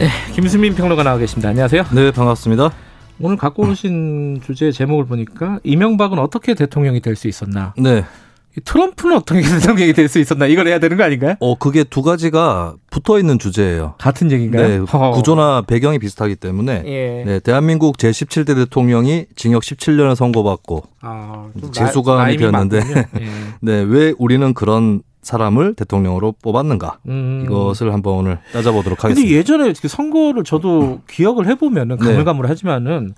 네, 김수민 평론가 나와 계십니다. 안녕하세요. 네, 반갑습니다. 오늘 갖고 오신 주제 제목을 보니까 이명박은 어떻게 대통령이 될 수 있었나? 네. 트럼프는 어떻게 대통령이 될 수 있었나? 이걸 해야 되는 거 아닌가요? 어, 그게 두 가지가 붙어 있는 주제예요. 같은 얘기인가요? 네, 구조나 배경이 비슷하기 때문에 예. 네, 대한민국 제17대 대통령이 징역 17년을 선고받고 아, 좀 재수감이 되었는데. 예. 네, 왜 우리는 그런 사람을 대통령으로 뽑았는가? 음. 이것을 한번 오늘 따져보도록 근데 하겠습니다. 예전에 그 선거를 저도 기억을 해보면은 네. 가물가물하지만은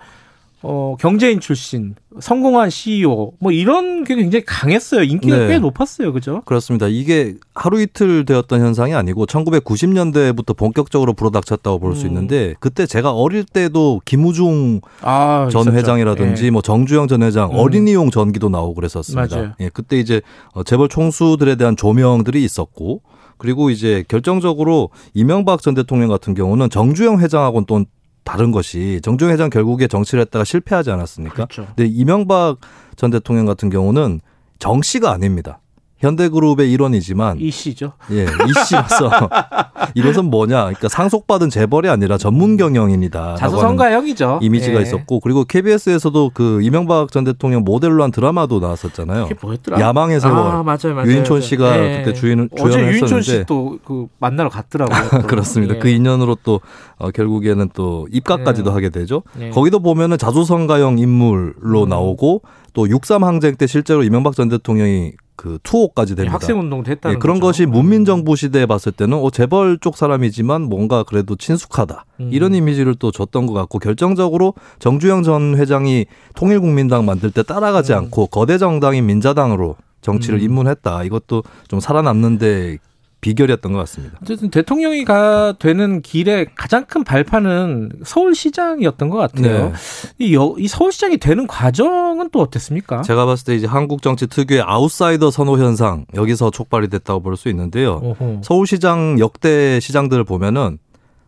어, 경제인 출신, 성공한 CEO 뭐 이런 게 굉장히 강했어요. 인기가 네. 꽤 높았어요, 그죠? 그렇습니다. 이게 하루 이틀 되었던 현상이 아니고 1990년대부터 본격적으로 불어닥쳤다고 볼수 음. 있는데 그때 제가 어릴 때도 김우중 아, 전 있었죠. 회장이라든지 예. 뭐 정주영 전 회장 음. 어린이용 전기도 나오고 그랬었습니다. 맞아요. 예, 그때 이제 어, 재벌 총수들에 대한 조명들이 있었고 그리고 이제 결정적으로 이명박 전 대통령 같은 경우는 정주영 회장하고는 또 다른 것이 정주영 회장 결국에 정치를 했다가 실패하지 않았습니까? 그렇죠. 근데 이명박 전 대통령 같은 경우는 정 씨가 아닙니다. 현대그룹의 일원이지만 이 씨죠. 예, 이씨로서 이것은 뭐냐? 그러니까 상속받은 재벌이 아니라 전문 경영인이다. 자수성가형이죠. 이미지가 예. 있었고 그리고 KBS에서도 그 이명박 전 대통령 모델로 한 드라마도 나왔었잖아요. 이게 뭐였더라? 야망의 세월. 아, 맞아요, 맞아요. 유인촌. 씨가 예. 그때 주인 어제 주연을 유인촌 했었는데 씨또 그 만나러 갔더라고요. 또. 그렇습니다. 예. 그 인연으로 또 어, 결국에는 또 입각까지도 예. 하게 되죠. 예. 거기도 보면은 자수성가형 인물로 음. 나오고 또 6.3 항쟁 때 실제로 이명박 전 대통령이 그 투호까지 됩니다. 학생 운동도 했다는 예, 그런 거죠. 것이 문민 정부 시대에 봤을 때는 어, 재벌 쪽 사람이지만 뭔가 그래도 친숙하다 음. 이런 이미지를 또 줬던 것 같고 결정적으로 정주영 전 회장이 통일국민당 만들 때 따라가지 음. 않고 거대 정당인 민자당으로 정치를 음. 입문했다 이것도 좀 살아남는데 비결이었던 것 같습니다. 어쨌든 대통령이 가 되는 길에 가장 큰 발판은 서울시장이었던 것 같아요. 네. 이, 여- 이 서울시장이 되는 과정은 또 어땠습니까? 제가 봤을 때 이제 한국 정치 특유의 아웃사이더 선호 현상 여기서 촉발이 됐다고 볼 수 있는데요. 오호. 서울시장 역대 시장들을 보면은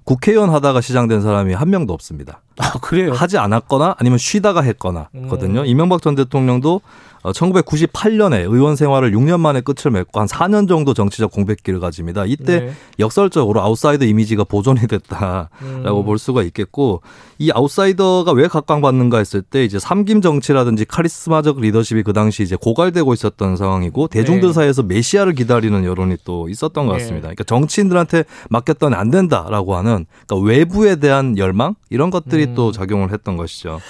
국회의원 하다가 시장된 사람이 한 명도 없습니다. 아 그래요? 하지 않았거나 아니면 쉬다가 했거나거든요. 음. 이명박 전 대통령도 1998년에 의원 생활을 6년 만에 끝을 맺고 한 4년 정도 정치적 공백기를 가집니다. 이때 네. 역설적으로 아웃사이더 이미지가 보존이 됐다라고 음. 볼 수가 있겠고 이 아웃사이더가 왜 각광받는가 했을 때 이제 삼김 정치라든지 카리스마적 리더십이 그 당시 이제 고갈되고 있었던 상황이고 대중들 네. 사이에서 메시아를 기다리는 여론이 또 있었던 것 네. 같습니다. 그러니까 정치인들한테 맡겼더니 안 된다라고 하는 그러니까 외부에 대한 열망 이런 것들이 음. 또 작용을 했던 것이죠.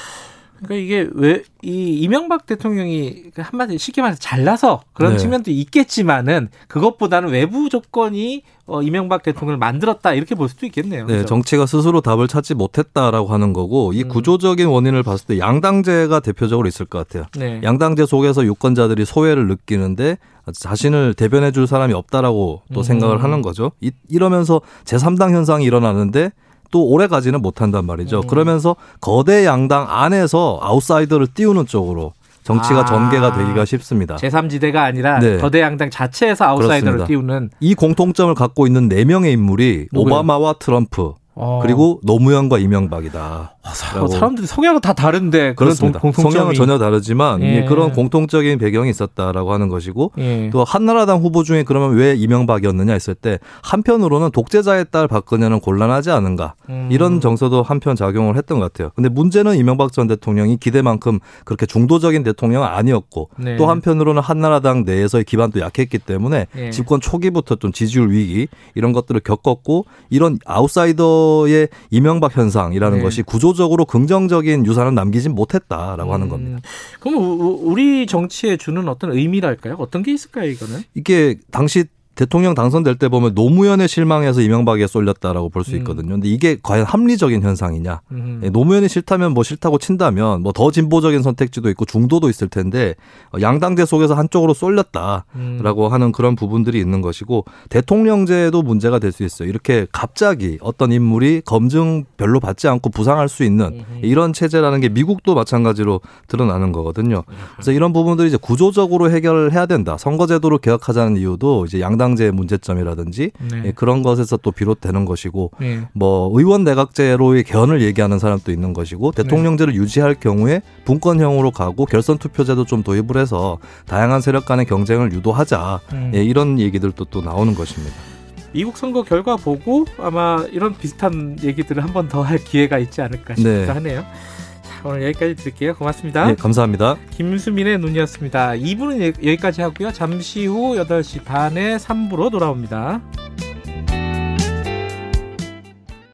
그러니까 이게 왜 이 이명박 대통령이 그 한마디 쉽게 말해서 잘나서 그런 네. 측면도 있겠지만은 그것보다는 외부 조건이 어, 이명박 대통령을 만들었다 이렇게 볼 수도 있겠네요. 네, 그죠? 정치가 스스로 답을 찾지 못했다라고 하는 거고 이 음. 구조적인 원인을 봤을 때 양당제가 대표적으로 있을 것 같아요. 네. 양당제 속에서 유권자들이 소외를 느끼는데 자신을 대변해 줄 사람이 없다라고 또 음. 생각을 하는 거죠. 이, 이러면서 제3당 현상이 일어나는데 또 오래 가지는 못한단 말이죠. 음. 그러면서 거대 양당 안에서 아웃사이더를 띄우는 쪽으로 정치가 아. 전개가 되기가 쉽습니다. 제3지대가 아니라 네. 거대 양당 자체에서 아웃사이더를 그렇습니다. 띄우는 이 공통점을 갖고 있는 네 명의 인물이 누구예요? 오바마와 트럼프 어. 그리고 노무현과 이명박이다. 아, 사- 사람들이 성향은 다 다른데 그렇습니다. 동- 공통점이 성향은 전혀 다르지만 예. 이 그런 공통적인 배경이 있었다라고 하는 것이고 예. 또 한나라당 후보 중에 그러면 왜 이명박이었느냐 했을 때 한편으로는 독재자의 딸 박근혜는 곤란하지 않은가 음. 이런 정서도 한편 작용을 했던 것 같아요. 근데 문제는 이명박 전 대통령이 기대만큼 그렇게 중도적인 대통령은 아니었고 네. 또 한편으로는 한나라당 내에서의 기반도 약했기 때문에 예. 집권 초기부터 좀 지지율 위기 이런 것들을 겪었고 이런 아웃사이더 의 이명박 현상이라는 네. 것이 구조적으로 긍정적인 유산을 남기진 못했다라고 하는 음, 겁니다. 그럼 우리 정치에 주는 어떤 의미랄까요? 어떤 게 있을까요, 이거는? 이게 당시 대통령 당선될 때 보면 노무현의 실망해서 이명박에 쏠렸다라고 볼수 음. 있거든요. 근데 이게 과연 합리적인 현상이냐? 음. 예, 노무현이 싫다면 뭐 싫다고 친다면 뭐 더 진보적인 선택지도 있고 중도도 있을 텐데 어, 양당제 속에서 한쪽으로 쏠렸다라고 음. 하는 그런 부분들이 있는 것이고 대통령제도 문제가 될 수 있어요. 이렇게 갑자기 어떤 인물이 검증 별로 받지 않고 부상할 수 있는. 이런 체제라는 게 미국도 마찬가지로 드러나는 거거든요. 음. 그래서 이런 부분들이 이제 구조적으로 해결해야 된다. 선거제도를 개혁하자는 이유도 이제 양당 제 문제점이라든지 네. 예, 그런 것에서 또 비롯되는 것이고 네. 뭐 의원 내각제로의 개헌을 얘기하는 사람도 있는 것이고 대통령제를 유지할 경우에 분권형으로 가고 결선 투표제도 좀 도입을 해서 다양한 세력 간의 경쟁을 유도하자 음. 예, 이런 얘기들도 또 나오는 것입니다. 미국 선거 결과 보고 아마 이런 비슷한 얘기들을 한 번 더 할 기회가 있지 않을까 싶기도 네. 하네요. 자, 오늘 여기까지 드릴게요. 고맙습니다. 예, 감사합니다. 김수민의 눈이었습니다. 2부는 여기까지 하고요. 잠시 후 8시 반에 3부로 돌아옵니다.